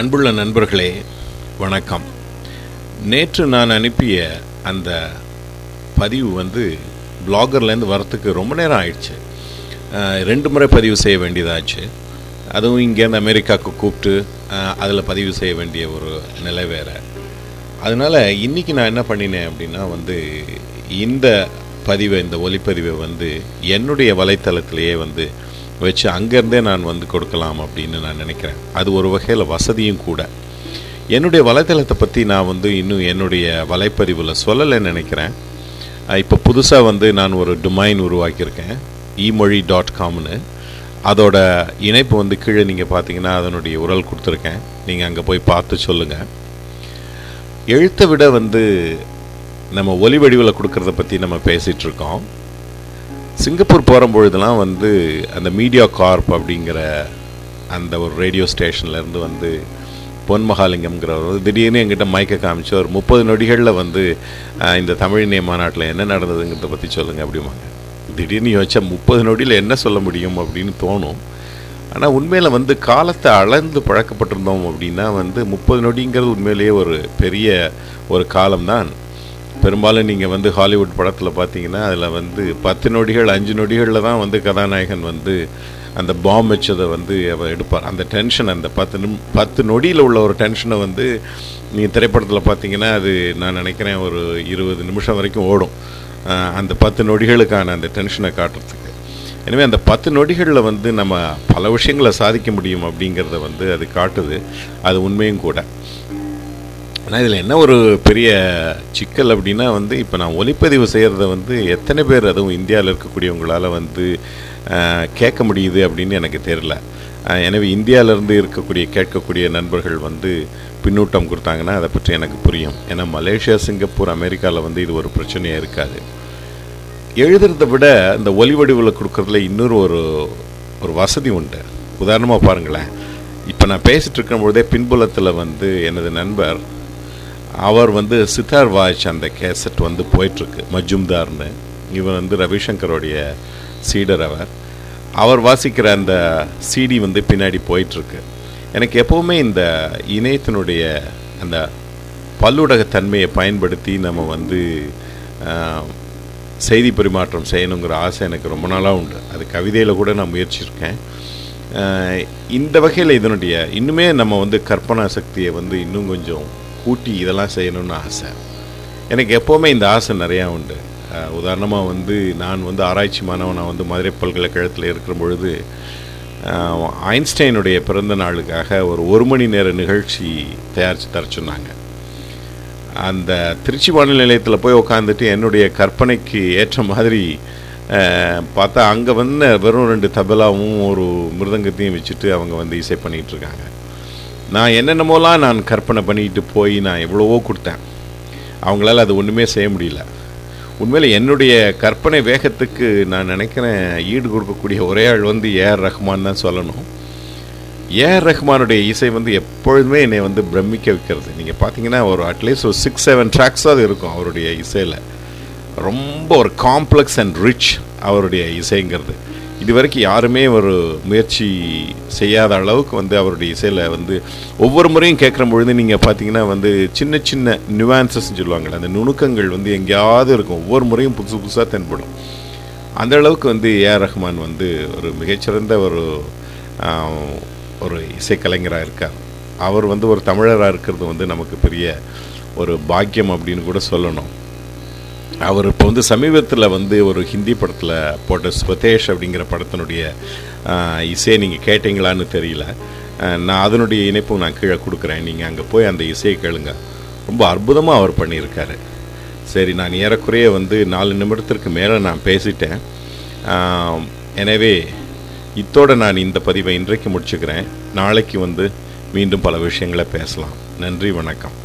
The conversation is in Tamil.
அன்புள்ள நண்பர்களே வணக்கம். நேற்று நான் அனுப்பிய அந்த பதிவு வந்து பிளாகர்லேருந்து வரத்துக்கு ரொம்ப நேரம் ஆயிடுச்சு. ரெண்டு முறை பதிவு செய்ய வேண்டியதாச்சு. அதுவும் இங்கேருந்து அமெரிக்காவுக்கு கூப்பிட்டு அதில் பதிவு செய்ய வேண்டிய ஒரு நிலை வேறு. அதனால் இன்றைக்கி நான் என்ன பண்ணினேன் அப்படின்னா வந்து இந்த பதிவை இந்த ஒலிப்பதிவை வந்து என்னுடைய வலைத்தளத்திலேயே வந்து வச்சு அங்கேருந்தே நான் வந்து கொடுக்கலாம் அப்படின்னு நான் நினைக்கிறேன். அது ஒரு வகையில் வசதியும் கூட. என்னுடைய வலைத்தளத்தை பற்றி நான் வந்து இன்னும் என்னுடைய வலைப்பதிவில் சொல்லலைன்னு நினைக்கிறேன். இப்போ புதுசாக வந்து நான் ஒரு டொமைன் உருவாக்கியிருக்கேன். இமொழி டாட் காம்னு அதோட இணைப்பு வந்து கீழே நீங்கள் பார்த்தீங்கன்னா அதனுடைய உரல் கொடுத்துருக்கேன். நீங்கள் அங்கே போய் பார்த்து சொல்லுங்கள் எழுத்தை விட வந்து நம்ம ஒலி வடிவில் கொடுக்கறத பற்றி நம்ம பேசிகிட்ருக்கோம் சிங்கப்பூர் போகிற பொழுதுலாம் வந்து அந்த மீடியா கார்ப் அப்படிங்கிற அந்த ஒரு ரேடியோ ஸ்டேஷன்லேருந்து வந்து பொன் மகாலிங்கம்ங்கிறவர் திடீர்னு எங்கிட்ட மயக்க காமிச்சு ஒரு முப்பது நொடிகளில் வந்து இந்த தமிழினிய மாநாட்டில் என்ன நடந்ததுங்கிறத பற்றி சொல்லுங்கள் அப்படிம்பாங்க. திடீர்னு யோசிச்சா முப்பது நொடியில் என்ன சொல்ல முடியும் அப்படின்னு தோணும். ஆனால் உண்மையில் வந்து காலத்தை அளந்து பழக்கப்பட்டிருந்தோம் அப்படின்னா வந்து முப்பது நொடிங்கிறது உண்மையிலேயே ஒரு பெரிய ஒரு காலம்தான். பெரும்பாலும் நீங்கள் வந்து ஹாலிவுட் படத்தில் பார்த்தீங்கன்னா அதில் வந்து பத்து நொடிகள் அஞ்சு நொடிகளில் தான் வந்து கதாநாயகன் வந்து அந்த பாம் வச்சதை வந்து அவர் எடுப்பார். அந்த டென்ஷன் அந்த பத்து நிம் பத்து நொடியில் உள்ள ஒரு டென்ஷனை வந்து நீங்கள் திரைப்படத்தில் பார்த்தீங்கன்னா அது நான் நினைக்கிறேன் ஒரு இருபது நிமிஷம் வரைக்கும் ஓடும். அந்த பத்து நொடிகளுக்கான அந்த டென்ஷனை காட்டுறதுக்கு. எனவே அந்த பத்து நொடிகளில் வந்து நம்ம பல விஷயங்களை சாதிக்க முடியும் அப்படிங்கிறத வந்து அது காட்டுது. அது உண்மையும் கூட. ஆனால் இதில் என்ன ஒரு பெரிய சிக்கல் அப்படின்னா வந்து இப்போ நான் ஒலிப்பதிவு செய்கிறத வந்து எத்தனை பேர் அதுவும் இந்தியாவில் இருக்கக்கூடியவங்களால் வந்து கேட்க முடியுது அப்படின்னு எனக்கு தெரில எனவே இந்தியாவிலேருந்து இருக்கக்கூடிய கேட்கக்கூடிய நண்பர்கள் வந்து பின்னூட்டம் கொடுத்தாங்கன்னா அதை பற்றி எனக்கு புரியும். ஏன்னா மலேசியா சிங்கப்பூர் அமெரிக்காவில் வந்து இது ஒரு பிரச்சனையாக இருக்காது. எழுதுறத விட இந்த ஒலி வடிவில் கொடுக்குறதுல இன்னொரு ஒரு ஒரு வசதி உண்டு. உதாரணமாக பாருங்களேன். இப்போ நான் பேசிகிட்டு இருக்கும் பொழுதே பின்புலத்தில் வந்து எனது நண்பர் அவர் வந்து சித்தார் வாய்ச் அந்த கேசட் வந்து போயிட்டுருக்கு மஜும்தார்னு. இவர் வந்து ரவிசங்கருடைய சீடர் அவர். அவர் வாசிக்கிற அந்த சிடி வந்து பின்னாடி போயிட்டுருக்கு. எனக்கு எப்போவுமே இந்த இணையத்தினுடைய அந்த பல்லுடகத்தன்மையை பயன்படுத்தி நம்ம வந்து செய்தி பரிமாற்றம் செய்யணுங்கிற ஆசை எனக்கு ரொம்ப நாளாக உண்டு. அது கவிதையில் கூட நான் முயற்சியிருக்கேன் இந்த வகையில் இதனுடைய இன்னுமே நம்ம வந்து கற்பனா சக்தியை வந்து இன்னும் கொஞ்சம் கூட்டி இதெல்லாம் செய்யணும்னு ஆசை. எனக்கு எப்போவுமே இந்த ஆசை நிறையா உண்டு. உதாரணமாக வந்து நான் வந்து ஆராய்ச்சி மாணவனாக வந்து மதுரை பல்கலைக்கழகத்தில் இருக்கிற பொழுது ஐன்ஸ்டைனுடைய பிறந்த நாளுக்காக ஒரு ஒரு மணி நேர நிகழ்ச்சி தயாரித்து தர சொன்னாங்க. அந்த திருச்சி வானொலி நிலையத்தில் போய் உட்காந்துட்டு என்னுடைய கற்பனைக்கு ஏற்ற மாதிரி பார்த்தா அங்கே வந்து வெறும் ரெண்டு தபலாவும் ஒரு மிருதங்கத்தையும் வச்சுட்டு அவங்க வந்து இசை பண்ணிகிட்ருக்காங்க நான் என்னென்னமோலாம் நான் கற்பனை பண்ணிக்கிட்டு போய் நான் எவ்வளவோ கொடுத்தேன். அவங்களால அது ஒன்றுமே செய்ய முடியல. உண்மையில் என்னுடைய கற்பனை வேகத்துக்கு நான் நினைக்கிறேன் ஈடு கொடுக்கக்கூடிய ஒரே ஆள் வந்து ஏஆர் ரஹ்மான் தான் சொல்லணும். ஏஆர் ரஹ்மானுடைய இசை வந்து எப்பொழுதுமே என்னை வந்து பிரமிக்க வைக்கிறது. நீங்கள் பார்த்தீங்கன்னா ஒரு அட்லீஸ்ட் ஒரு சிக்ஸ் செவன் ட்ராக்ஸாவது இருக்கும் அவருடைய இசையில். ரொம்ப ஒரு காம்ப்ளெக்ஸ் அண்ட் ரிச் அவருடைய இசைங்கிறது. இது வரைக்கும் யாருமே ஒரு முயற்சி செய்யாத அளவுக்கு வந்து அவருடைய இசையில் வந்து ஒவ்வொரு முறையும் கேட்குற பொழுது நீங்கள் பார்த்தீங்கன்னா வந்து சின்ன சின்ன நியூவான்சஸ்ன்னு சொல்லுவாங்கள்ல அந்த நுணுக்கங்கள் வந்து எங்கேயாவது இருக்கும். ஒவ்வொரு முறையும் புதுசு புதுசாக தென்படும். அந்த அளவுக்கு வந்து ஏஆர் ரஹ்மான் வந்து ஒரு மிகச்சிறந்த ஒரு ஒரு இசைக்கலைஞராக இருக்கார். அவர் வந்து ஒரு தமிழராக இருக்கிறது வந்து நமக்கு பெரிய ஒரு பாக்கியம் அப்படின்னு கூட சொல்லணும். அவர் இப்போ வந்து சமீபத்தில் வந்து ஒரு ஹிந்தி படத்தில் போட்ட ஸ்வதேஷ் அப்படிங்கிற படத்தினுடைய இசையை நீங்கள் கேட்டீங்களான்னு தெரியல. நான் அதனுடைய இணைப்பும் நான் கீழே கொடுக்குறேன். நீங்கள் அங்கே போய் அந்த இசையை கேளுங்க. ரொம்ப அற்புதமாக அவர் பண்ணியிருக்காரு. சரி நான் ஏறக்குறைய வந்து நாலு நிமிடத்திற்கு மேலே நான் பேசிட்டேன். எனவே இத்தோடு நான் இந்த பதிவை இன்றைக்கு முடிச்சுக்கிறேன். நாளைக்கு வந்து மீண்டும் பல விஷயங்களை பேசலாம். நன்றி வணக்கம்.